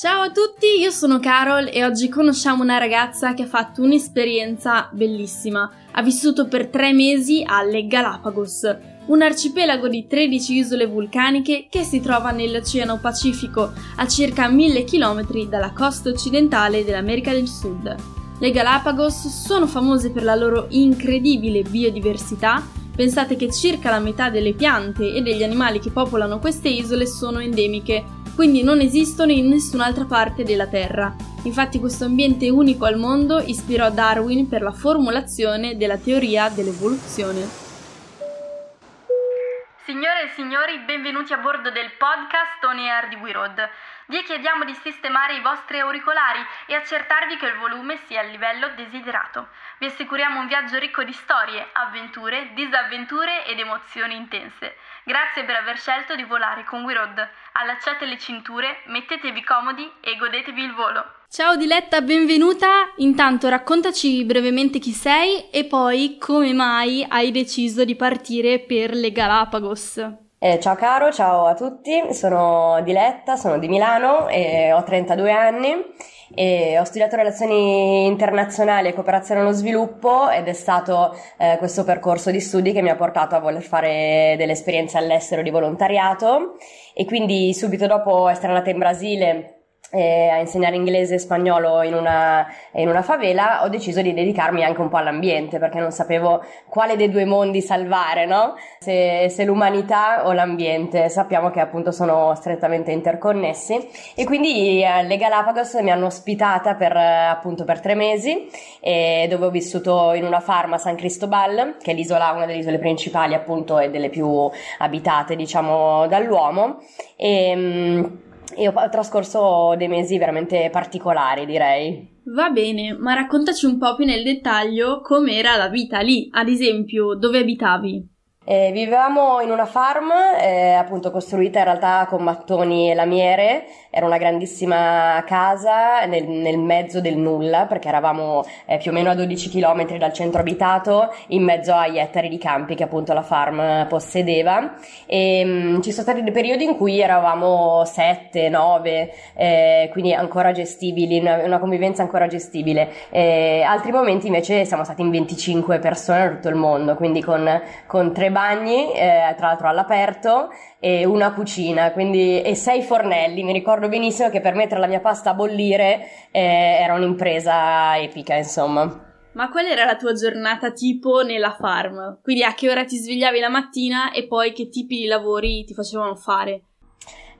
Ciao a tutti, io sono Carol e oggi conosciamo una ragazza che ha fatto un'esperienza bellissima. Ha vissuto per tre mesi alle Galapagos, un arcipelago di 13 isole vulcaniche che si trova nell'Oceano Pacifico, a circa 1000 km dalla costa occidentale dell'America del Sud. Le Galapagos sono famose per la loro incredibile biodiversità. Pensate che circa la metà delle piante e degli animali che popolano queste isole sono endemiche quindi non esistono in nessun'altra parte della Terra. Infatti questo ambiente unico al mondo ispirò Darwin per la formulazione della teoria dell'evoluzione. Signore e signori, benvenuti a bordo del podcast On Air We Road. Vi chiediamo di sistemare i vostri auricolari e accertarvi che il volume sia al livello desiderato. Vi assicuriamo un viaggio ricco di storie, avventure, disavventure ed emozioni intense. Grazie per aver scelto di volare con We Road. Allacciate le cinture, mettetevi comodi e godetevi il volo. Ciao Diletta, benvenuta. Intanto raccontaci brevemente chi sei e poi come mai hai deciso di partire per le Galapagos. Eh, ciao caro, ciao a tutti, sono Diletta, sono di Milano e ho 32 anni e ho studiato relazioni internazionali e cooperazione allo sviluppo ed è stato eh, questo percorso di studi che mi ha portato a voler fare delle esperienze all'estero di volontariato. E quindi subito dopo essere andata in Brasile eh, a insegnare inglese e spagnolo in una, in una, favela, ho deciso di dedicarmi anche un po' all'ambiente perché non sapevo quale dei due mondi salvare, no? Se, se l'umanità o l'ambiente. Sappiamo che appunto sono strettamente interconnessi e quindi eh, le Galapagos mi hanno ospitata per appunto per tre mesi eh, dove ho vissuto in una farm a San Cristobal, che è l'isola, una delle isole principali appunto e delle più abitate diciamo dall'uomo e mm, e ho trascorso dei mesi veramente particolari, direi. Va bene, ma raccontaci un po' più nel dettaglio com'era la vita lì, ad esempio, dove abitavi? Eh, vivevamo in una farm, eh, appunto costruita in realtà con mattoni e lamiere, era una grandissima casa nel, nel mezzo del nulla, perché eravamo eh, più o meno a 12 km dal centro abitato, in mezzo agli ettari di campi che appunto la farm possedeva. E, mh, mm, ci sono stati dei periodi in cui eravamo 7, 9, eh, quindi ancora gestibili, una, una convivenza ancora gestibile. altri momenti invece siamo stati in 25 persone da tutto il mondo, quindi con, con tre bagni, eh, tra l'altro all'aperto, e una cucina, quindi, e sei fornelli. Mi ricordo benissimo che per mettere la mia pasta a bollire eh, era un'impresa epica, insomma. Ma qual era la tua giornata tipo nella farm? Quindi a che ora ti svegliavi la mattina e poi che tipi di lavori ti facevano fare?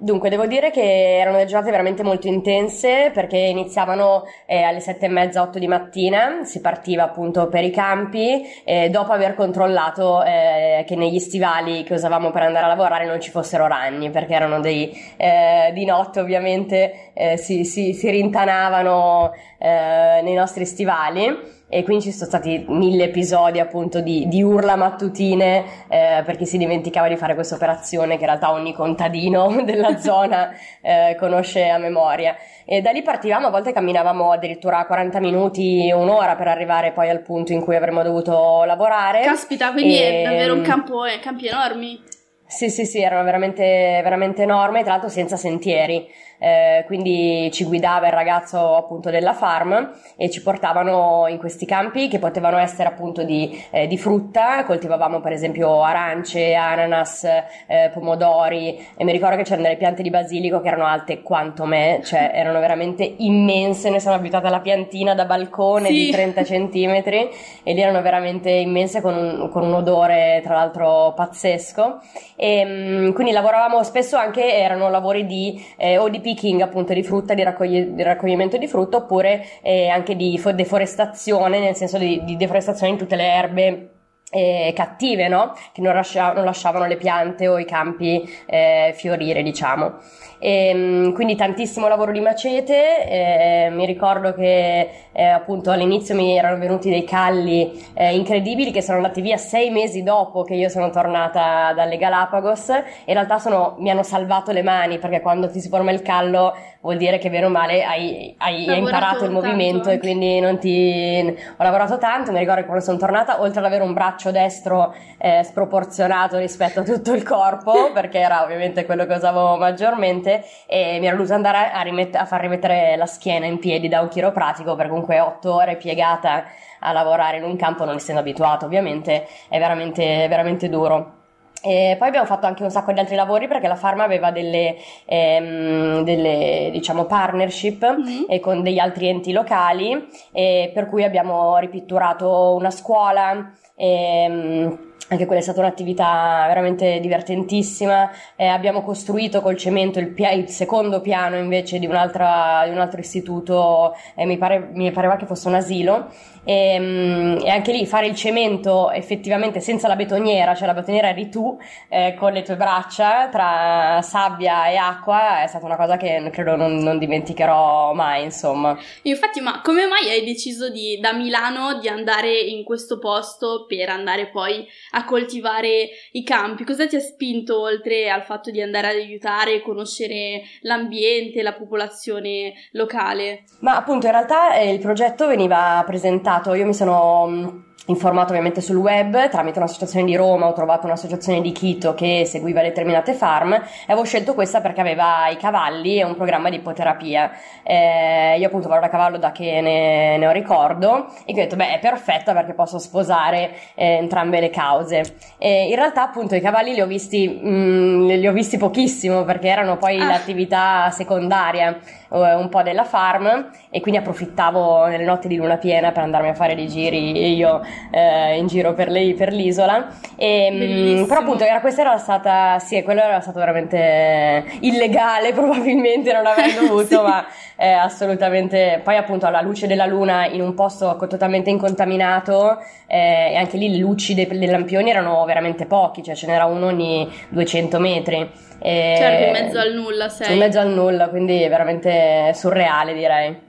Dunque, devo dire che erano delle giornate veramente molto intense perché iniziavano eh, alle sette e mezza, otto di mattina, si partiva appunto per i campi eh, dopo aver controllato eh, che negli stivali che usavamo per andare a lavorare non ci fossero ragni perché erano dei eh, di notte ovviamente eh, si, si, si, rintanavano eh, nei nostri stivali e quindi ci sono stati mille episodi appunto di, di urla mattutine eh, per chi si dimenticava di fare questa operazione che in realtà ogni contadino della zona eh, conosce a memoria. E da lì partivamo a volte camminavamo addirittura 40 minuti un'ora per arrivare poi al punto in cui avremmo dovuto lavorare. Caspita quindi e... è davvero un campo eh, campi enormi. Sì sì sì erano veramente, veramente enormi tra l'altro senza sentieri eh, quindi ci guidava il ragazzo appunto della farm e ci portavano in questi campi che potevano essere appunto di, eh, di frutta, coltivavamo per esempio arance, ananas, eh, pomodori e mi ricordo che c'erano delle piante di basilico che erano alte quanto me, cioè erano veramente immense, noi siamo abituati alla piantina da balcone sì. di 30 centimetri e lì erano veramente immense con un, con un odore tra l'altro pazzesco. E mm, quindi lavoravamo spesso anche, erano lavori di eh, o di picking appunto di frutta, di, raccogli- di raccoglimento di frutta oppure eh, anche di fo- deforestazione, nel senso di, di deforestazione in tutte le erbe eh, cattive, no? Che non, lascia- non, lasciavano le piante o i campi eh, fiorire, diciamo. E, ehm, quindi tantissimo lavoro di macete, eh, mi ricordo che eh, appunto all'inizio mi erano venuti dei calli eh, incredibili che sono andati via sei mesi dopo che io sono tornata dalle Galapagos. In realtà sono, mi hanno salvato le mani perché quando ti si forma il callo vuol dire che bene o male hai, hai imparato il movimento e quindi non ti... ho lavorato tanto, mi ricordo che quando sono tornata, oltre ad avere un braccio destro eh, sproporzionato rispetto a tutto il corpo, perché era ovviamente quello che usavo maggiormente, e mi ero dovuta andare a, rimet- a far rimettere la schiena in piedi da un chiropratico, perché comunque otto ore piegata a lavorare in un campo, non essendo abituato ovviamente, è veramente, veramente duro. E poi abbiamo fatto anche un sacco di altri lavori perché la Pharma aveva delle, ehm, delle diciamo, partnership mm-hmm. con degli altri enti locali, per cui abbiamo ripitturato una scuola. Ehm, anche quella è stata un'attività veramente divertentissima. Eh, abbiamo costruito col cemento il, pia- il secondo piano invece di, di un altro istituto, eh, mi, pare, mi, pareva che fosse un asilo. E, ehm, e, anche lì fare il cemento effettivamente senza la betoniera, cioè la betoniera eri tu eh, con le tue braccia tra sabbia e acqua, è stata una cosa che credo non, non dimenticherò mai, insomma. Infatti, ma come mai hai deciso di, da Milano di andare in questo posto per andare poi a a coltivare i campi? Cosa ti ha spinto oltre al fatto di andare ad aiutare e conoscere l'ambiente, la popolazione locale? Ma appunto in realtà eh, il progetto veniva presentato, io mi sono mm, informato ovviamente sul web, tramite un'associazione di Roma ho trovato un'associazione di Quito che seguiva determinate farm e avevo scelto questa perché aveva i cavalli e un programma di ipoterapia. Eh, io appunto vado da cavallo da che ne, ne ho ricordo e ho detto beh è perfetta perché posso sposare eh, entrambe le cause. E in realtà appunto i cavalli li ho visti, mh, mm, li ho visti pochissimo perché erano poi ah. l'attività secondaria un po' della farm e quindi approfittavo nelle notti di luna piena per andarmi a fare dei giri io eh, in giro per, le, per l'isola. E, mm, però appunto era, questa era stata, sì, quello era stato veramente illegale probabilmente non avrei dovuto, sì. ma eh, assolutamente. Poi appunto alla luce della luna in un posto totalmente incontaminato eh, e anche lì le luci dei, dei lampioni erano veramente pochi, cioè ce n'era uno ogni 200 metri. E certo, in mezzo al nulla sei. In mezzo al nulla, quindi veramente surreale direi.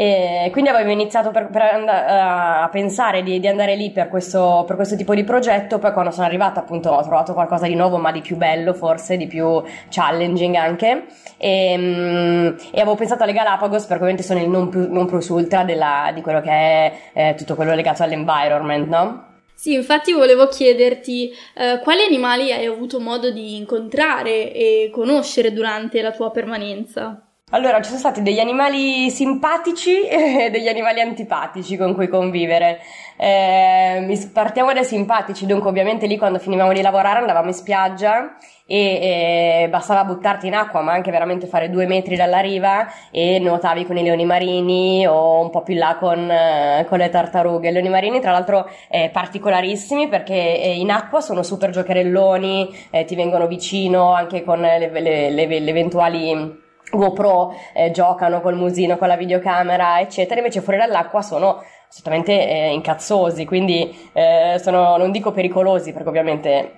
E quindi avevo iniziato per, per and- a pensare di, di, andare lì per questo, per questo, tipo di progetto, poi quando sono arrivata appunto ho trovato qualcosa di nuovo ma di più bello forse, di più challenging anche e, mm, e avevo pensato alle Galapagos perché ovviamente sono il non, più, non plus ultra della, di quello che è eh, tutto quello legato all'environment, no? Sì, infatti volevo chiederti eh, quali animali hai avuto modo di incontrare e conoscere durante la tua permanenza? Allora, ci sono stati degli animali simpatici e degli animali antipatici con cui convivere. Eh, partiamo dai simpatici, dunque ovviamente lì quando finivamo di lavorare andavamo in spiaggia e, e, bastava buttarti in acqua, ma anche veramente fare due metri dalla riva e nuotavi con i leoni marini o un po' più là con, eh, con le tartarughe. I leoni marini, tra l'altro, eh, particolarissimi perché eh, in acqua sono super giocherelloni, eh, ti vengono vicino anche con le, le, le, le eventuali GoPro eh, giocano col musino, con la videocamera, eccetera, invece fuori dall'acqua sono assolutamente eh, incazzosi, quindi eh, sono, non dico pericolosi perché ovviamente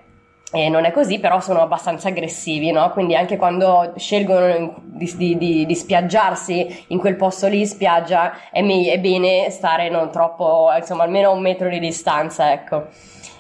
eh, non è così, però sono abbastanza aggressivi, no? Quindi anche quando scelgono di, di, di, di spiaggiarsi in quel posto lì, spiaggia, è, me- è bene stare non troppo, insomma, almeno a un metro di distanza, ecco.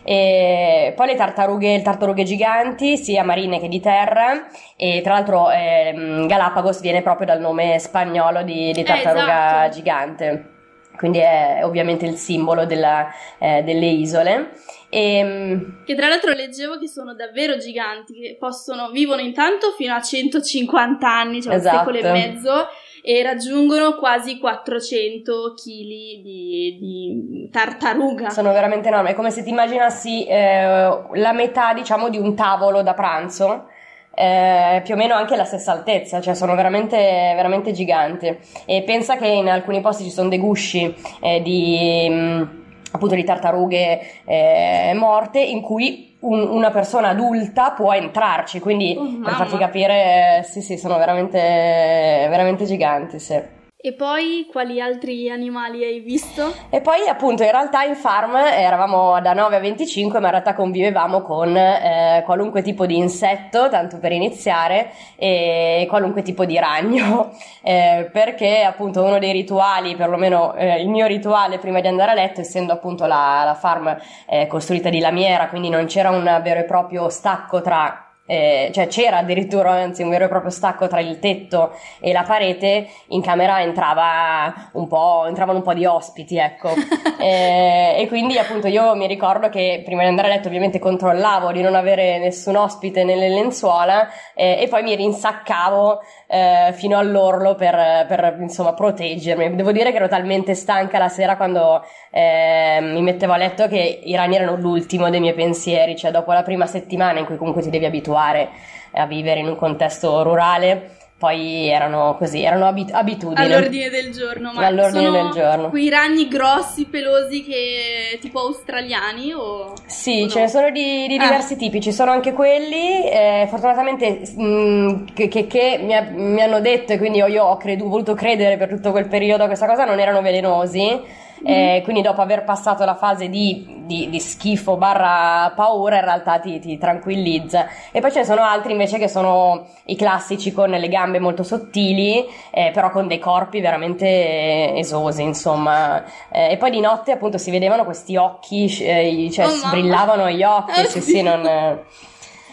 E poi le tartarughe, le tartarughe giganti, sia marine che di terra, e tra l'altro eh, Galapagos viene proprio dal nome spagnolo di, di eh, tartaruga esatto. gigante, quindi è ovviamente il simbolo della, eh, delle isole. E, ehm, che tra l'altro leggevo che sono davvero giganti, che possono, vivono intanto fino a 150 anni, cioè esatto. un secolo e mezzo, e raggiungono quasi 400 kg di, di, tartaruga. Sono veramente enormi, è come se ti immaginassi eh, la metà, diciamo, di un tavolo da pranzo. Eh, più o meno anche la stessa altezza, cioè sono veramente, veramente giganti. E pensa che in alcuni posti ci sono dei gusci eh, di, mm, appunto, di tartarughe eh, morte in cui un, una persona adulta può entrarci, quindi oh, per farti capire, sì, sì, sono veramente, veramente giganti, sì. E poi quali altri animali hai visto? E poi appunto in realtà in farm eravamo da 9 a 25 ma in realtà convivevamo con eh, qualunque tipo di insetto, tanto per iniziare, e qualunque tipo di ragno, eh, perché appunto uno dei rituali, perlomeno eh, il mio rituale prima di andare a letto, essendo appunto la, la farm eh, costruita di lamiera, quindi non c'era un vero e proprio stacco tra eh, cioè c'era addirittura anzi un vero e proprio stacco tra il tetto e la parete, in camera entrava un po', entravano un po' di ospiti, ecco. eh, e quindi appunto io mi ricordo che prima di andare a letto ovviamente controllavo di non avere nessun ospite nelle lenzuola eh, e poi mi rinsaccavo eh, fino all'orlo per, per, insomma proteggermi. Devo dire che ero talmente stanca la sera quando eh, mi mettevo a letto che i ragni erano l'ultimo dei miei pensieri, cioè dopo la prima settimana in cui comunque ti devi abituare abituare a vivere in un contesto rurale poi erano così, erano abit- abitudini. All'ordine del giorno, ma All'ordine sono del giorno. quei ragni grossi, pelosi, che tipo australiani o... Sì, o ce ne sono di, di diversi ah. tipi, ci sono anche quelli, eh, fortunatamente mh, mm, che, che, che mi, mi, hanno detto e quindi io, io ho credu, voluto credere per tutto quel periodo a questa cosa, non erano velenosi eh, mm. quindi dopo aver passato la fase di, di, di schifo barra paura in realtà ti, ti, tranquillizza. E poi ce ne sono altri invece che sono i classici con le gambe molto sottili eh, però con dei corpi veramente esosi insomma. Eh, e poi di notte appunto si vedevano questi occhi eh, cioè oh, brillavano gli occhi oh, sì sì non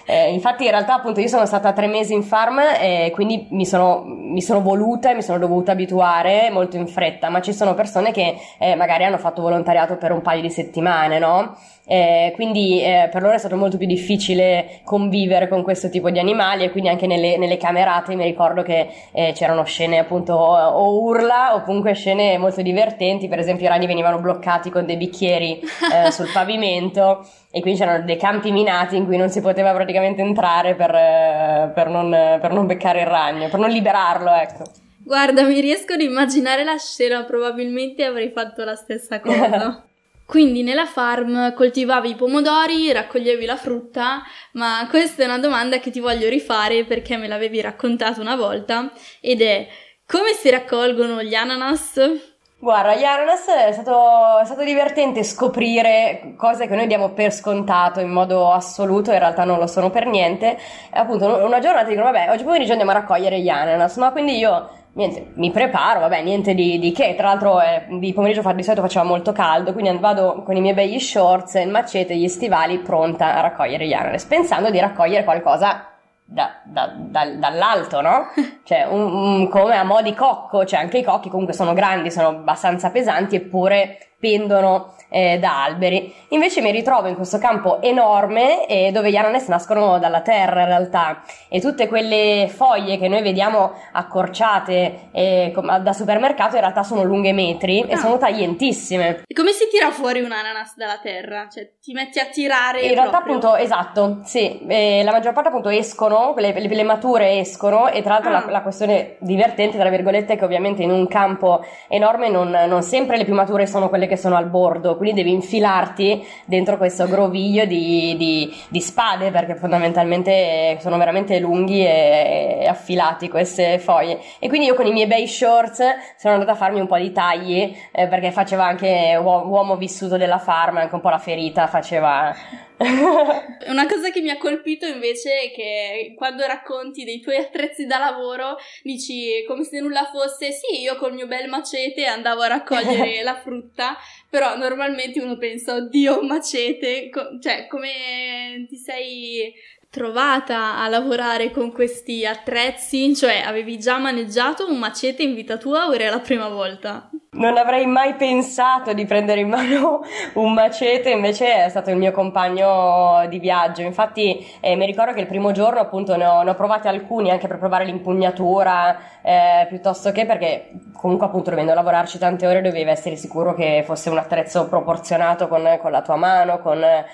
eh, infatti in realtà appunto io sono stata tre mesi in farm e quindi mi sono, mi sono voluta e mi sono dovuta abituare molto in fretta, ma ci sono persone che eh, magari hanno fatto volontariato per un paio di settimane, no? Eh, quindi eh, per loro è stato molto più difficile convivere con questo tipo di animali e quindi anche nelle, nelle camerate mi ricordo che eh, c'erano scene appunto o urla o comunque scene molto divertenti, per esempio i ragni venivano bloccati con dei bicchieri eh, sul pavimento e quindi c'erano dei campi minati in cui non si poteva praticamente entrare per, eh, per, non, per non beccare il ragno, per non liberarlo, ecco. Guarda, mi riesco ad immaginare la scena, probabilmente avrei fatto la stessa cosa. Quindi nella farm coltivavi i pomodori, raccoglievi la frutta, ma questa è una domanda che ti voglio rifare perché me l'avevi raccontato una volta ed è come si raccolgono gli ananas? Guarda, ananas è stato, è stato divertente scoprire cose che noi diamo per scontato in modo assoluto, in realtà non lo sono per niente. E appunto, una giornata dicono, vabbè, oggi pomeriggio andiamo a raccogliere gli ananas, ma quindi io niente, mi preparo, vabbè, niente di, di che. Tra l'altro eh, di pomeriggio di solito faceva molto caldo, quindi vado con i miei begli shorts, il macete, gli stivali, pronta a raccogliere gli ananas, pensando di raccogliere qualcosa da, da, da, dall'alto, no? Cioè, un, un, come a mo' di cocco, cioè anche i cocchi comunque sono grandi, sono abbastanza pesanti, eppure pendono eh, da alberi. Invece mi ritrovo in questo campo enorme eh, dove gli ananas nascono dalla terra in realtà e tutte quelle foglie che noi vediamo accorciate eh, da supermercato in realtà sono lunghe metri ah. e sono taglientissime. E come si tira fuori un ananas dalla terra? Cioè ti metti a tirare? In realtà appunto esatto, sì, eh, la maggior parte appunto escono, le, le, le mature escono e tra l'altro ah. la, la, questione divertente tra virgolette è che ovviamente in un campo enorme non, non sempre le più mature sono quelle che sono al bordo quindi devi infilarti dentro questo groviglio di, di, di spade perché fondamentalmente sono veramente lunghi e, e, affilati queste foglie. E quindi io con i miei bei shorts sono andata a farmi un po' di tagli eh, perché faceva anche uomo, uomo vissuto della farm anche un po' la ferita faceva Una cosa che mi ha colpito invece è che quando racconti dei tuoi attrezzi da lavoro dici come se nulla fosse, sì, io col mio bel macete andavo a raccogliere la frutta, però normalmente uno pensa, oddio, macete, co- cioè come ti sei trovata a lavorare con questi attrezzi? Cioè, avevi già maneggiato un macete in vita tua o era la prima volta? Non avrei mai pensato di prendere in mano un macete, invece è stato il mio compagno di viaggio. Infatti, eh, mi ricordo che il primo giorno, appunto, ne ho, ne ho provati alcuni anche per provare l'impugnatura, eh, piuttosto che perché, comunque, appunto, dovendo lavorarci tante ore, dovevi essere sicuro che fosse un attrezzo proporzionato con, con la tua mano, con Ehm,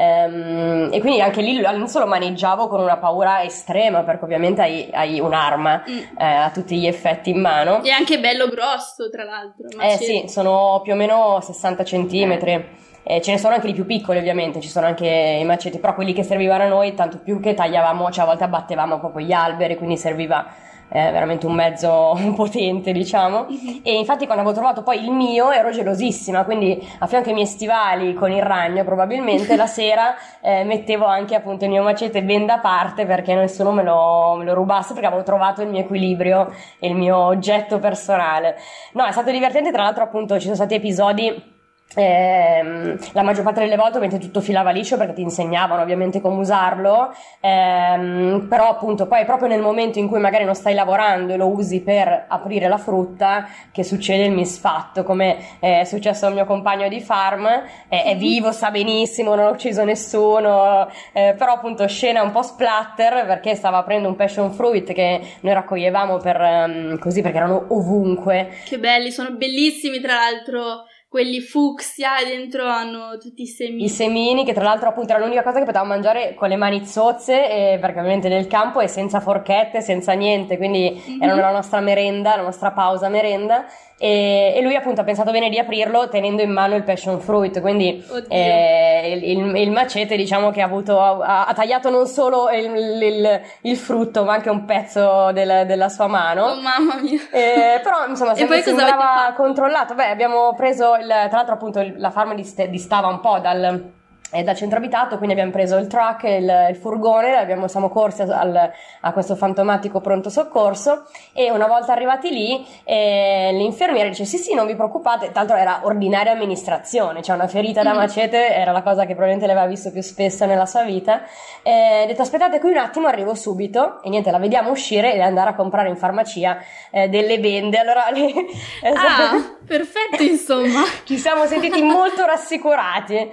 e quindi anche lì all'inizio lo maneggiavo con una paura estrema perché ovviamente hai, hai un'arma mm. eh, a tutti gli effetti in mano. E anche bello grosso tra l'altro. Eh sì, sono più o meno 60 centimetri. Eh, ce ne sono anche di più piccoli ovviamente, ci sono anche i maceti, però quelli che servivano a noi, tanto più che tagliavamo, cioè a volte abbattevamo proprio gli alberi, quindi serviva è veramente un mezzo potente, diciamo. Mhm. E infatti quando avevo trovato poi il mio ero gelosissima, quindi a fianco ai miei stivali con il ragno probabilmente la sera eh, mettevo anche appunto il mio macete ben da parte perché nessuno me lo, me lo rubasse perché avevo trovato il mio equilibrio e il mio oggetto personale. No, è stato divertente, tra l'altro appunto ci sono stati episodi Ehm, la maggior parte delle volte ovviamente tutto filava liscio perché ti insegnavano ovviamente come usarlo ehm, però appunto poi proprio nel momento in cui magari non stai lavorando e lo usi per aprire la frutta che succede il misfatto come è successo al mio compagno di farm è, è vivo, sa benissimo non ha ucciso nessuno eh, però appunto scena un po' splatter perché stava aprendo un passion fruit che noi raccoglievamo per, ehm, così perché erano ovunque. Che belli, sono bellissimi tra l'altro quelli fucsia e dentro hanno tutti i semi. I semini, che tra l'altro appunto era l'unica cosa che potevamo mangiare con le mani zozze, e, perché ovviamente nel campo e senza forchette, senza niente, quindi Mhm. erano la nostra merenda, la nostra pausa merenda. E, e lui appunto ha pensato bene di aprirlo tenendo in mano il passion fruit, quindi eh, il, il- il macete diciamo che ha, avuto, ha, ha tagliato non solo il, il- frutto ma anche un pezzo del- della sua mano. Oh mamma mia. Eh, però insomma E avete sembrava controllato. Beh, abbiamo preso il, tra l'altro appunto la farm dist- distava un po' dal, eh, dal centro abitato, quindi abbiamo preso il truck, il, il furgone, abbiamo, siamo corsi al- a questo fantomatico pronto soccorso e una volta arrivati lì eh, l'infermiera dice sì sì non vi preoccupate, tra l'altro era ordinaria amministrazione, cioè una ferita da Mm. macete era la cosa che probabilmente le aveva visto più spesso nella sua vita. Eh, ha detto aspettate qui un attimo, arrivo subito e niente, la vediamo uscire e andare a comprare in farmacia eh, delle bende. Allora le- Ah, perfetto insomma. ci siamo sentiti molto rassicurati.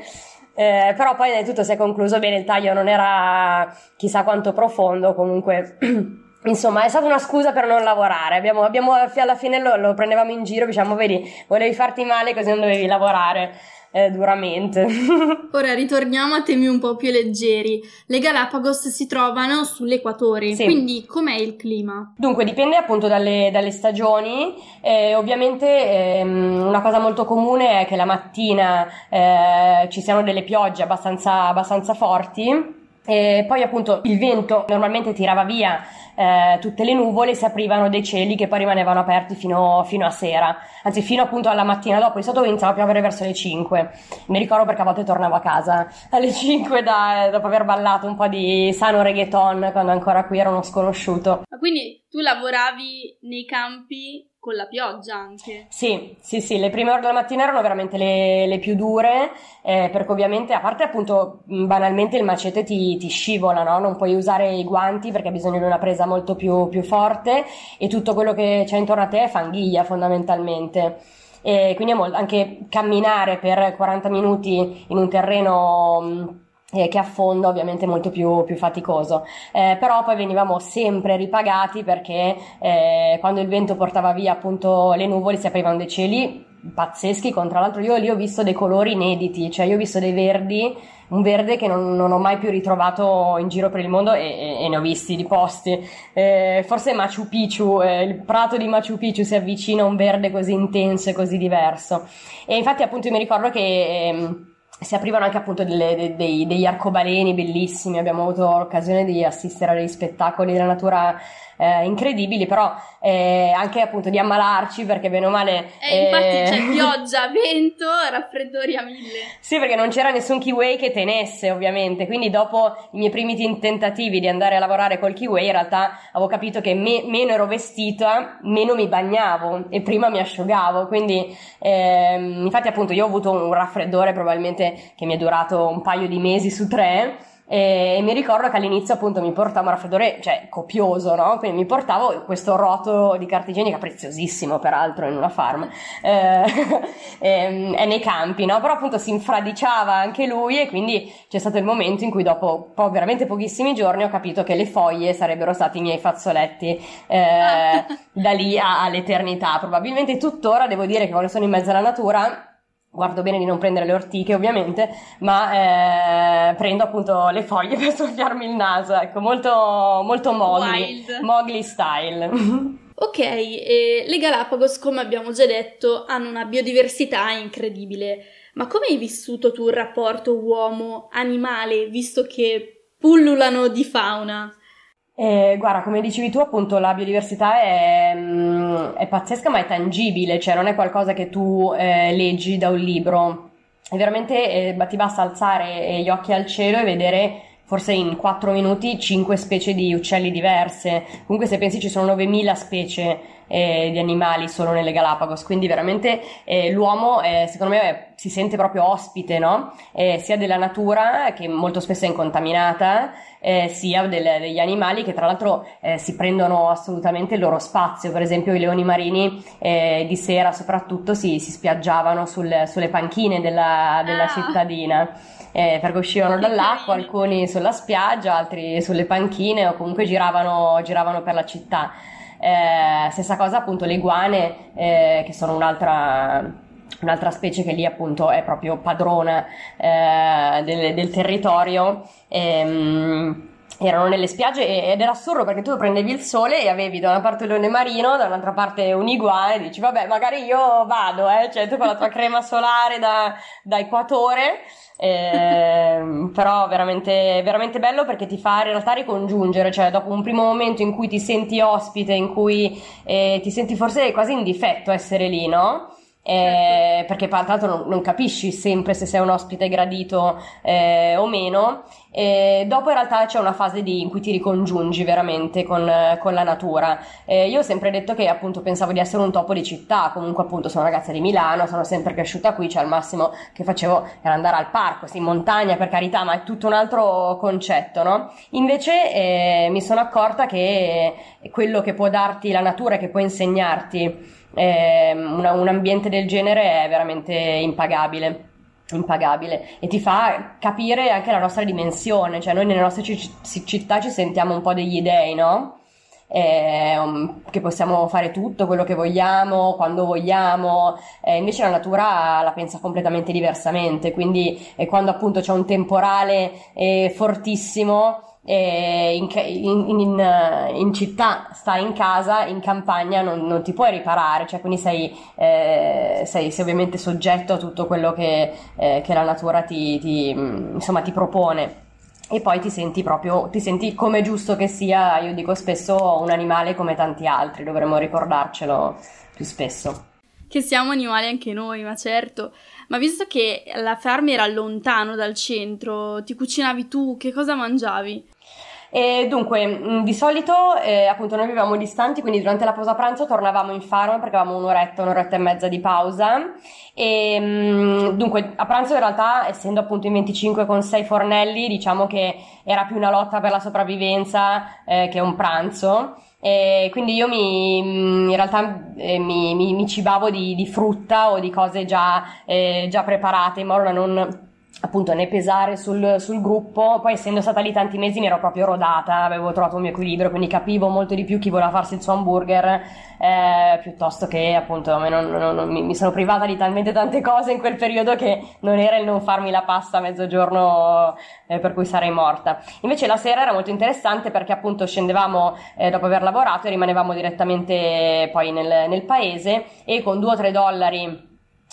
Eh, però poi tutto si è concluso bene, il taglio non era chissà quanto profondo, comunque insomma è stata una scusa per non lavorare, abbiamo, abbiamo- alla fine lo, lo prendevamo in giro, diciamo vedi, volevi farti male così non dovevi lavorare eh, duramente. Ora ritorniamo a temi un po' più leggeri. Le Galapagos si trovano sull'equatore, Sì. quindi com'è il clima? Dunque dipende appunto dalle, dalle stagioni, Eh, ovviamente ehm, una cosa molto comune è che la mattina eh, ci siano delle piogge abbastanza, abbastanza forti. E poi appunto il vento normalmente tirava via eh, tutte le nuvole e si aprivano dei cieli che poi rimanevano aperti fino, fino a sera, anzi fino appunto alla mattina dopo, di solito iniziava a piovere verso le 5, mi ricordo perché a volte tornavo a casa alle 5 da- dopo aver ballato un po' di sano reggaeton quando ancora qui ero uno sconosciuto. Ma quindi tu lavoravi nei campi con la pioggia anche? Sì, sì, sì, le prime ore della mattina erano veramente le, le più dure, eh, perché ovviamente, a parte appunto, banalmente il macete ti, ti scivola, no? Non puoi usare i guanti perché hai bisogno di una presa molto più, più forte e tutto quello che c'è intorno a te è fanghiglia fondamentalmente. E quindi è mol- anche camminare per 40 minuti in un terreno... eh, che affonda ovviamente molto più, più faticoso. Eh, però poi venivamo sempre ripagati perché eh, quando il vento portava via appunto le nuvole si aprivano dei cieli pazzeschi con tra l'altro io lì ho visto dei colori inediti cioè io ho visto dei verdi un verde che non, non ho mai più ritrovato in giro per il mondo e, e- e ne ho visti di posti. Eh, forse Machu Picchu eh, il prato di Machu Picchu si avvicina a un verde così intenso e così diverso. E infatti appunto io mi ricordo che ehm, si aprivano anche appunto delle- de- dei- degli arcobaleni bellissimi, abbiamo avuto l'occasione di assistere a degli spettacoli della natura eh, incredibili, però eh, anche appunto di ammalarci perché bene o male... Eh, infatti eh, c'è pioggia, vento, raffreddori a mille. Sì, perché non c'era nessun kiwi che tenesse, ovviamente. Quindi, dopo i miei primi tentativi di andare a lavorare col kiwi, in realtà avevo capito che me- meno ero vestita, meno mi bagnavo e prima mi asciugavo. Quindi, ehm, infatti, appunto, io ho avuto un raffreddore probabilmente che mi è durato un paio di mesi su tre. E mi ricordo che all'inizio appunto mi portavo un raffreddore, cioè copioso, no? Quindi mi portavo questo rotolo di carta igienica, preziosissimo peraltro in una farm, eh, ehm, è nei campi, no? Però appunto si infradiciava anche lui e quindi c'è stato il momento in cui dopo po- veramente pochissimi giorni ho capito che le foglie sarebbero stati i miei fazzoletti eh, da lì a- all'eternità. Probabilmente tuttora devo dire che quando sono in mezzo alla natura guardo bene di non prendere le ortiche ovviamente, ma eh, prendo appunto le foglie per soffiarmi il naso, ecco, molto, molto Mowgli. Mowgli style. Ok, e le Galapagos, come abbiamo già detto, hanno una biodiversità incredibile. Ma come hai vissuto tu il rapporto uomo-animale, visto che pullulano di fauna? Eh, guarda, come dicevi tu, appunto, la biodiversità è, mm, è, pazzesca, ma è tangibile, cioè non è qualcosa che tu eh, leggi da un libro. È veramente eh, ti basta alzare gli occhi al cielo e vedere forse in 4 minuti 5 specie di uccelli diverse. Comunque se pensi ci sono 9000 specie eh, di animali solo nelle Galapagos, quindi veramente eh, l'uomo eh, secondo me si sente proprio ospite, no? Eh, sia della natura che molto spesso è incontaminata, eh, sia del, degli animali che tra l'altro eh, si prendono assolutamente il loro spazio, per esempio i leoni marini di sera soprattutto si, si spiaggiavano sul, sulle panchine della, della ah. cittadina eh, perché uscivano dall'acqua, alcuni sulla spiaggia, altri sulle panchine o comunque giravano, giravano per la città. Eh, stessa cosa appunto le iguane, eh, che sono un'altra un'altra specie che lì appunto è proprio padrona eh, del, del, territorio. Ehm, erano nelle spiagge ed era assurdo perché tu prendevi il sole e avevi da una parte un leone marino, da un'altra parte un iguane e dici vabbè magari io vado, eh? cioè tu con la tua crema solare da, da equatore eh, però veramente, veramente bello perché ti fa in realtà ricongiungere, cioè dopo un primo momento in cui ti senti ospite, in cui eh, ti senti forse quasi in difetto essere lì, no? Eh, perché tra l'altro non, non, capisci sempre se sei un ospite gradito eh, o meno. E dopo in realtà c'è una fase di, in cui ti ricongiungi veramente con, con la natura. Eh, io ho sempre detto che appunto pensavo di essere un topo di città, comunque appunto sono ragazza di Milano, sono sempre cresciuta qui, cioè al massimo che facevo era andare al parco, sì, in montagna per carità, ma è tutto un altro concetto, no? Invece eh, mi sono accorta che quello che può darti la natura e che può insegnarti eh, una, un ambiente del genere è veramente impagabile impagabile e ti fa capire anche la nostra dimensione, cioè noi nelle nostre c- città ci sentiamo un po' degli dei, no? Eh, che possiamo fare tutto quello che vogliamo, quando vogliamo, eh, invece la natura la pensa completamente diversamente, quindi eh, quando appunto c'è un temporale eh, fortissimo in, in, in, in, città stai in casa, in campagna non, non ti puoi riparare, cioè quindi sei, eh, sei, sei, ovviamente soggetto a tutto quello che, eh, che la natura ti, ti, insomma, ti propone e poi ti senti proprio, ti senti come giusto che sia, io dico spesso, un animale come tanti altri, dovremmo ricordarcelo più spesso. Che siamo animali anche noi, ma certo. Ma visto che la farm era lontano dal centro, ti cucinavi tu, che cosa mangiavi? E dunque, mm, di solito eh, appunto noi vivevamo distanti, quindi durante la pausa pranzo tornavamo in farm perché avevamo un'oretta, un'oretta e mezza di pausa. E mm, dunque, a pranzo in realtà, essendo appunto in 25 con 6 fornelli, diciamo che era più una lotta per la sopravvivenza eh, che un pranzo. E quindi io mi, in realtà eh, mi, mi, mi, cibavo di, di, frutta o di cose già, eh, già preparate in modo da non appunto né pesare sul, sul, gruppo, poi essendo stata lì tanti mesi mi ero proprio rodata, avevo trovato un mio equilibrio, quindi capivo molto di più chi voleva farsi il suo hamburger, eh, piuttosto che appunto non, non, non, mi, mi, sono privata di talmente tante cose in quel periodo che non era il non farmi la pasta a mezzogiorno eh, per cui sarei morta. Invece la sera era molto interessante perché appunto scendevamo eh, dopo aver lavorato e rimanevamo direttamente poi nel, nel paese e con 2 o 3 dollari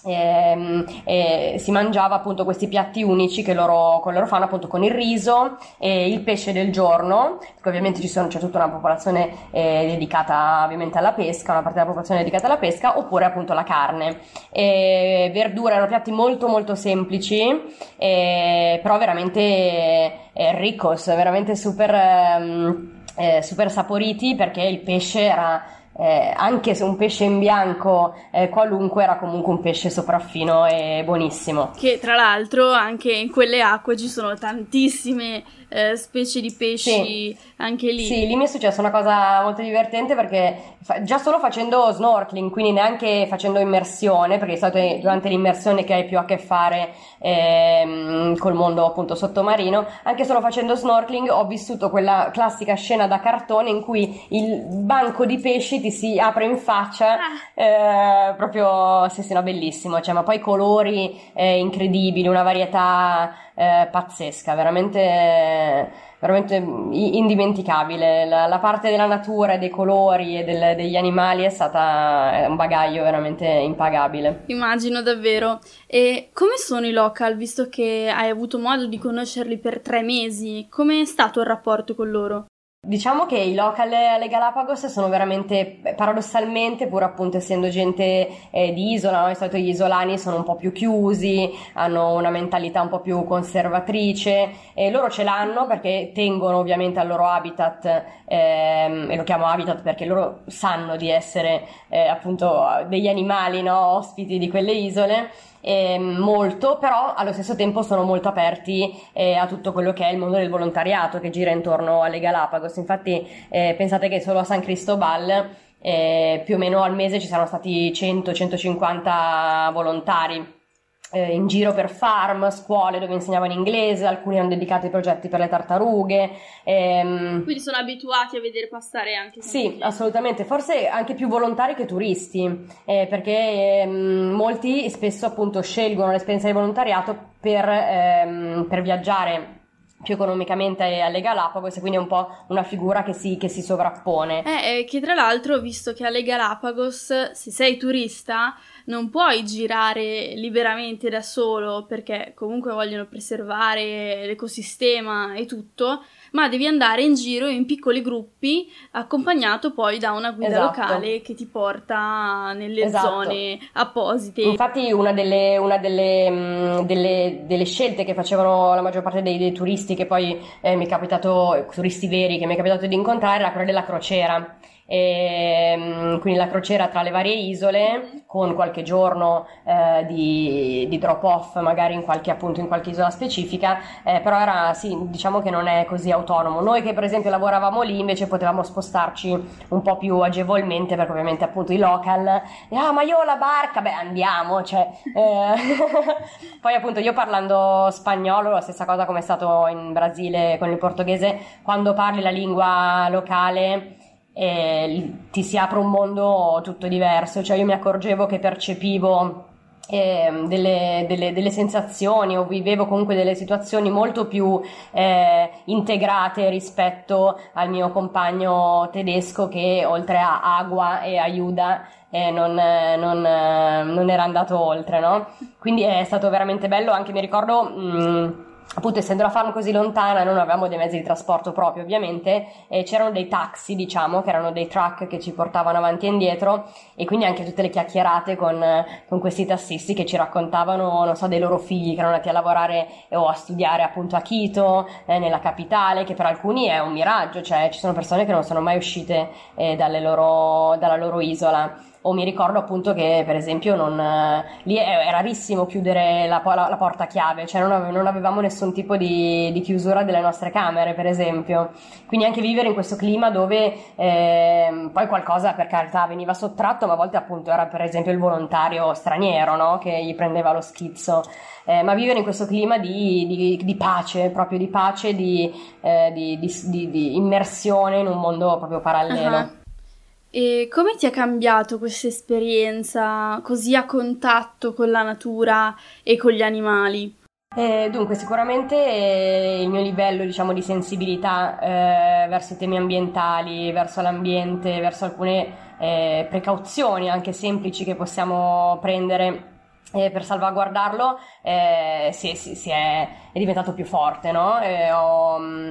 eh, eh, si mangiava appunto questi piatti unici che loro, che loro fanno appunto con il riso e il pesce del giorno, perché ovviamente sono, c'è tutta una popolazione eh, dedicata ovviamente alla pesca, una parte della popolazione dedicata alla pesca, oppure appunto la carne. verdure erano piatti molto molto semplici, però veramente eh, ricos, veramente super, ehm, eh, super saporiti perché il pesce era eh, anche se un pesce in bianco eh, qualunque era comunque un pesce sopraffino e buonissimo. Che tra l'altro anche in quelle acque ci sono tantissime eh, specie di pesci sì. anche lì. Sì, lì mi è successa una cosa molto divertente perché fa- già solo facendo snorkeling, quindi neanche facendo immersione, perché è durante l'immersione che hai più a che fare ehm, col mondo appunto sottomarino, anche solo facendo snorkeling ho vissuto quella classica scena da cartone in cui il banco di pesci ti si apre in faccia, ah. eh, proprio, sì sì, no, bellissimo, cioè, ma poi colori eh, incredibili, una varietà eh, pazzesca, veramente, veramente indimenticabile. La, la, parte della natura, dei colori e del, degli animali è stata un bagaglio veramente impagabile. Immagino davvero. E come sono i local, visto che hai avuto modo di conoscerli per tre mesi? Come è stato il rapporto con loro? Diciamo che i local alle Galapagos sono veramente, paradossalmente, pur appunto essendo gente eh, di isola, no? di solito gli isolani sono un po' più chiusi, hanno una mentalità un po' più conservatrice e loro ce l'hanno perché tengono ovviamente al loro habitat, ehm, e lo chiamo habitat perché loro sanno di essere eh, appunto degli animali no? ospiti di quelle isole eh, molto, però allo stesso tempo sono molto aperti eh, a tutto quello che è il mondo del volontariato che gira intorno alle Galapagos. Infatti eh, pensate che solo a San Cristobal eh, più o meno al mese ci saranno stati 100-150 volontari eh, in giro per farm, scuole dove insegnavano inglese, alcuni hanno dedicato i progetti per le tartarughe. Ehm... Quindi sono abituati a vedere passare anche. Sì, assolutamente, forse anche più volontari che turisti, eh, perché ehm, molti spesso appunto scelgono l'esperienza di volontariato per, ehm, per viaggiare più economicamente alle Galapagos e quindi è un po' una figura che si, che si sovrappone. Eh, che tra l'altro, visto che alle Galapagos, se sei turista, non puoi girare liberamente da solo perché comunque vogliono preservare l'ecosistema e tutto, ma devi andare in giro in piccoli gruppi accompagnato poi da una guida esatto. locale che ti porta nelle esatto. zone apposite. Infatti una, delle, una delle, mh, mm, delle, delle, scelte che facevano la maggior parte dei, dei turisti che poi eh, mi è capitato, turisti veri che mi è capitato di incontrare era quella della crociera e, ehm, quindi la crociera tra le varie isole con qualche giorno eh, di, di, drop off magari in qualche, appunto, in qualche isola specifica eh, però era sì diciamo che non è così autonomo. Noi che per esempio lavoravamo lì invece potevamo spostarci un po' più agevolmente perché ovviamente appunto i local ah ma io ho la barca! Beh andiamo cioè, eh, poi appunto io parlando spagnolo la stessa cosa come è stato in Brasile con il portoghese. Quando parli la lingua locale ti si apre un mondo tutto diverso, cioè io mi accorgevo che percepivo eh, delle, delle, delle, sensazioni o vivevo comunque delle situazioni molto più eh, integrate rispetto al mio compagno tedesco che oltre a Agua e Aiuda eh, non, non, non, era andato oltre, no? Quindi è stato veramente bello, anche mi ricordo... Mh, mm, appunto essendo la farm così lontana non avevamo dei mezzi di trasporto proprio ovviamente e c'erano dei taxi diciamo che erano dei truck che ci portavano avanti e indietro e quindi anche tutte le chiacchierate con, con questi tassisti che ci raccontavano non so dei loro figli che erano andati a lavorare o a studiare appunto a Quito eh, nella capitale che per alcuni è un miraggio cioè ci sono persone che non sono mai uscite eh, loro, dalla loro isola o mi ricordo appunto che per esempio non, lì è, rarissimo chiudere la, la, la porta chiave, cioè non, ave, non avevamo nessun tipo di, di, chiusura delle nostre camere per esempio, quindi anche vivere in questo clima dove eh, poi qualcosa per carità veniva sottratto, ma a volte appunto era per esempio il volontario straniero no? che gli prendeva lo schizzo. Eh, ma vivere in questo clima di, di, di pace, proprio di pace, di, eh, di, immersione in un mondo proprio parallelo. Uh-huh. E come ti ha cambiato questa esperienza così a contatto con la natura e con gli animali? Eh, dunque, sicuramente eh, il mio livello diciamo, di sensibilità eh, verso i temi ambientali, verso l'ambiente, verso alcune eh, precauzioni anche semplici che possiamo prendere eh, per salvaguardarlo eh, si, si, si è, è, diventato più forte, no? Ho, mm,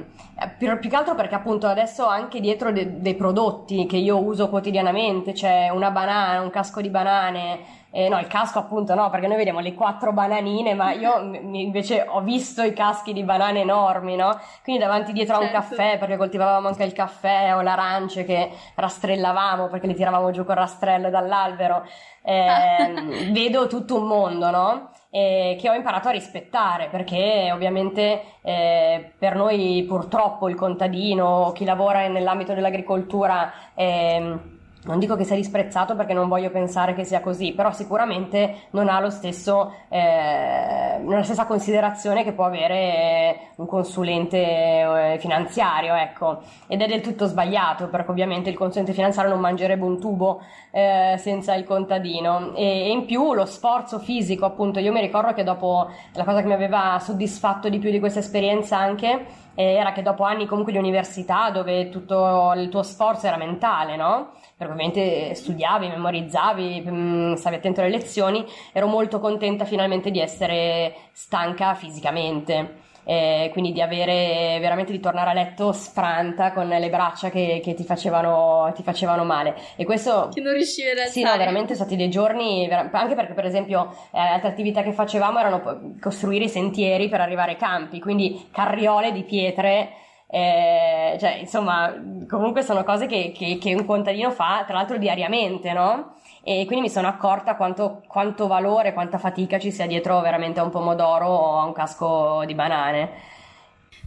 più, più, che altro perché appunto adesso anche dietro de, dei prodotti che io uso quotidianamente, c'è una banana, un casco di banane, eh, no, il casco appunto no, perché noi vediamo le quattro bananine, ma io m- invece ho visto i caschi di banane enormi, no? Quindi davanti dietro certo. a un certo. caffè, perché coltivavamo anche il caffè o l'arance che rastrellavamo perché le tiravamo giù col rastrello dall'albero. Eh, vedo tutto un mondo, no? Eh, che ho imparato a rispettare perché ovviamente eh, per noi purtroppo il contadino, chi lavora nell'ambito dell'agricoltura, eh, non dico che sia disprezzato perché non voglio pensare che sia così, però sicuramente non ha stesso, eh, la stessa considerazione che può avere un consulente eh, finanziario, ecco. Ed è del tutto sbagliato perché ovviamente il consulente finanziario non mangerebbe un tubo eh, senza il contadino. E, e, in più lo sforzo fisico, appunto, io mi ricordo che dopo la cosa che mi aveva soddisfatto di più di questa esperienza anche era che dopo anni comunque di università dove tutto il tuo sforzo era mentale, no? Perché ovviamente studiavi, memorizzavi, mm, stavi attento alle lezioni, ero molto contenta finalmente di essere stanca fisicamente. eh, quindi di avere veramente di tornare a letto sfranta con le braccia che, che ti, facevano, ti, facevano, male e questo che non riuscivi ad alzare sì no veramente sono stati dei giorni anche perché per esempio eh, altre attività che facevamo erano costruire i sentieri per arrivare ai campi quindi carriole di pietre eh, cioè, insomma, comunque sono cose che, che, che, un contadino fa, tra l'altro diariamente, no? E quindi mi sono accorta quanto, quanto valore, quanta fatica ci sia dietro veramente a un pomodoro o a un casco di banane.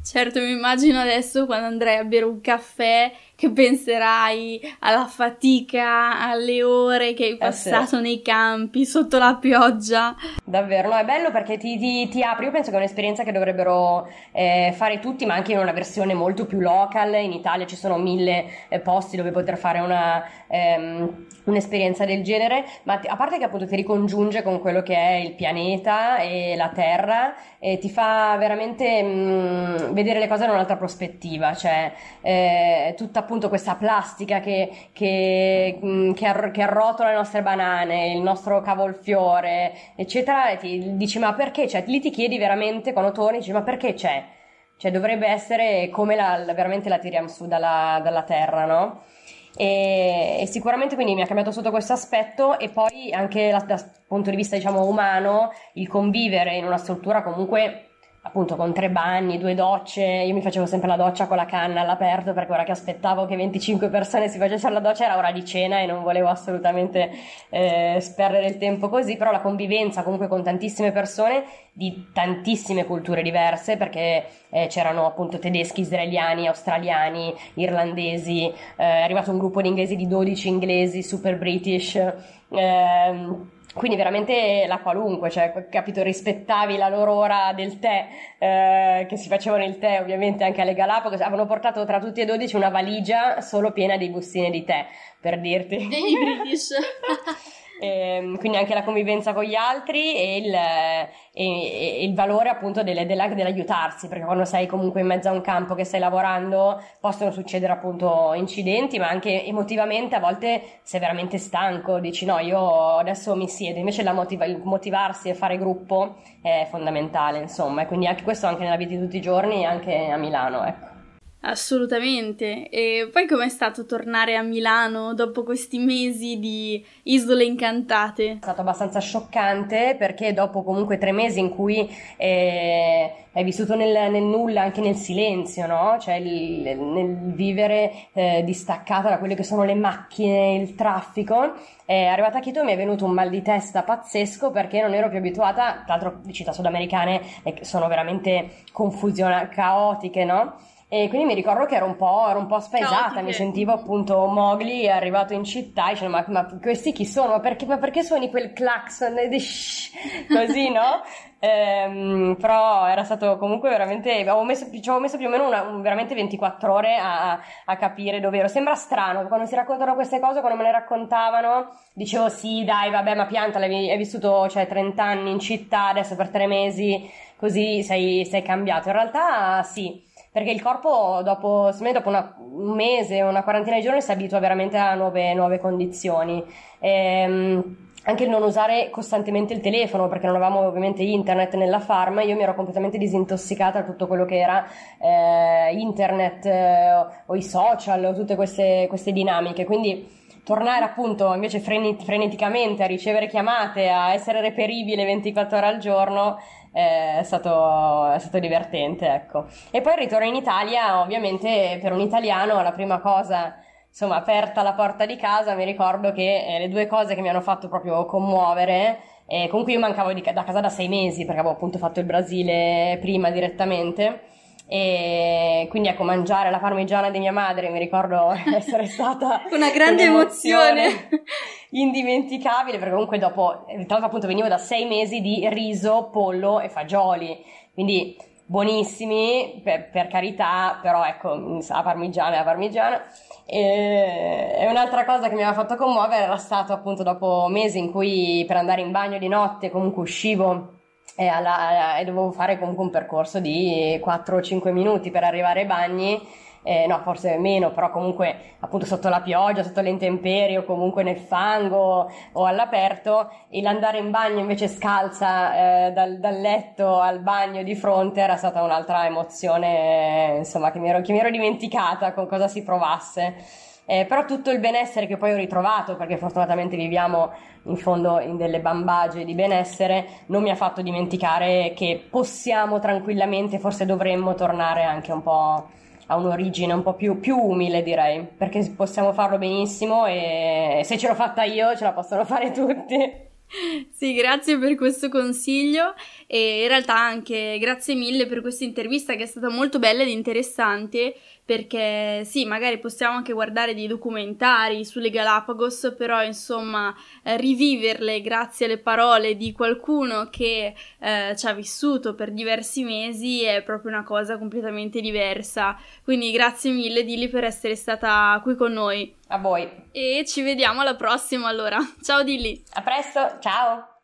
Certo, mi immagino adesso quando andrai a bere un caffè che penserai alla fatica, alle ore che hai passato eh sì. nei campi, sotto la pioggia. Davvero, no, è bello perché ti, ti, ti apri, io penso che è un'esperienza che dovrebbero eh, fare tutti, ma anche in una versione molto più local, in Italia ci sono mille eh, posti dove poter fare una, ehm, un'esperienza del genere, ma a parte che appunto ti ricongiunge con quello che è il pianeta e la Terra e ti fa veramente mh, mm, vedere le cose da un'altra prospettiva, cioè eh, tutta appunto questa plastica che, che, mm, che, ar- che, arrotola le nostre banane, il nostro cavolfiore, eccetera, e ti dici ma perché c'è? Lì ti chiedi veramente quando torni, dici ma perché c'è? Cioè dovrebbe essere come la, la, veramente la tiriamo su dalla, dalla terra, no? E, e, sicuramente quindi mi ha cambiato sotto questo aspetto e poi anche la, dal punto di vista diciamo umano il convivere in una struttura comunque appunto con tre bagni, due docce, io mi facevo sempre la doccia con la canna all'aperto perché ora che aspettavo che 25 persone si facessero la doccia era ora di cena e non volevo assolutamente eh, sperdere il tempo così, però la convivenza comunque con tantissime persone di tantissime culture diverse perché eh, c'erano appunto tedeschi, israeliani, australiani, irlandesi, eh, è arrivato un gruppo di inglesi di 12 inglesi super british. Eh, quindi veramente la qualunque, cioè, capito, rispettavi la loro ora del tè, eh, che si facevano il tè ovviamente anche alle Galapagos, avevano portato tra tutti e dodici una valigia solo piena di bustine di tè, per dirti. Dei British. E, ehm, quindi anche la convivenza con gli altri e il, e, e il valore appunto delle, della, dell'aiutarsi, perché quando sei comunque in mezzo a un campo che stai lavorando possono succedere appunto incidenti, ma anche emotivamente a volte sei veramente stanco, dici no, io adesso mi siedo, invece motiva- motivarsi e fare gruppo è fondamentale, insomma, e quindi anche questo anche nella vita di tutti i giorni, anche a Milano, ecco. Assolutamente. E poi com'è stato tornare a Milano dopo questi mesi di isole incantate? È stato abbastanza scioccante perché dopo comunque tre mesi in cui eh, hai vissuto nel, nel, nulla, anche nel silenzio, no? Cioè il, nel vivere eh, distaccata da quelle che sono le macchine, il traffico. Eh, arrivata a Quito mi è venuto un mal di testa pazzesco perché non ero più abituata, tra l'altro le città sudamericane eh, sono veramente confusione, caotiche, no? E quindi mi ricordo che ero un po', ero un po spaesata, no, mi sentivo appunto Mowgli arrivato in città, dicevo ma, ma, questi chi sono? Ma perché, ma perché suoni quel clacson? Così, no? ehm, però era stato comunque veramente, avevo messo, ci avevo messo più o meno una, un, veramente 24 ore a, a, capire dove ero. Sembra strano, quando si raccontano queste cose, quando me le raccontavano, dicevo sì dai vabbè ma pianta, hai vissuto cioè, 30 anni in città, adesso per tre mesi così sei, sei cambiato. In realtà sì perché il corpo dopo, dopo una, un mese, una quarantina di giorni si abitua veramente a nuove, nuove condizioni. Ehm, anche il non usare costantemente il telefono perché non avevamo ovviamente internet nella farm, io mi ero completamente disintossicata da tutto quello che era eh, internet eh, o i social o tutte queste, queste dinamiche. Quindi tornare appunto invece freneticamente a ricevere chiamate, a essere reperibile 24 ore al giorno è stato, è stato divertente, ecco. E poi il ritorno in Italia, ovviamente per un italiano la prima cosa insomma, aperta la porta di casa, mi ricordo che eh, le due cose che mi hanno fatto proprio commuovere, eh, comunque io mancavo di, da casa da sei mesi perché avevo appunto fatto il Brasile prima direttamente. E quindi ecco, mangiare la parmigiana di mia madre mi ricordo essere stata una grande emozione indimenticabile perché comunque dopo, tra l'altro appunto venivo da sei mesi di riso, pollo e fagioli, quindi buonissimi per, per carità, però ecco, la parmigiana è la parmigiana. E, e, un'altra cosa che mi aveva fatto commuovere era stato appunto dopo mesi in cui per andare in bagno di notte comunque uscivo e, alla, e dovevo fare comunque un percorso di 4-5 minuti per arrivare ai bagni eh, no forse meno, però comunque appunto sotto la pioggia, sotto le intemperie o comunque nel fango o all'aperto, e l'andare in bagno invece scalza eh, dal, dal, letto al bagno di fronte era stata un'altra emozione, insomma, che mi, ero, che mi ero dimenticata con cosa si provasse. Eh, però tutto il benessere che poi ho ritrovato, perché fortunatamente viviamo in fondo in delle bambagie di benessere, non mi ha fatto dimenticare che possiamo tranquillamente, forse dovremmo tornare anche un po' a un'origine un po' più, più umile, direi, perché possiamo farlo benissimo e se ce l'ho fatta io ce la possono fare tutti. Sì, grazie per questo consiglio e in realtà anche grazie mille per questa intervista che è stata molto bella ed interessante perché sì, magari possiamo anche guardare dei documentari sulle Galapagos, però insomma eh, riviverle grazie alle parole di qualcuno che eh, ci ha vissuto per diversi mesi è proprio una cosa completamente diversa. Quindi grazie mille Dilly per essere stata qui con noi. A voi. E ci vediamo alla prossima allora. Ciao Dilly. A presto, ciao.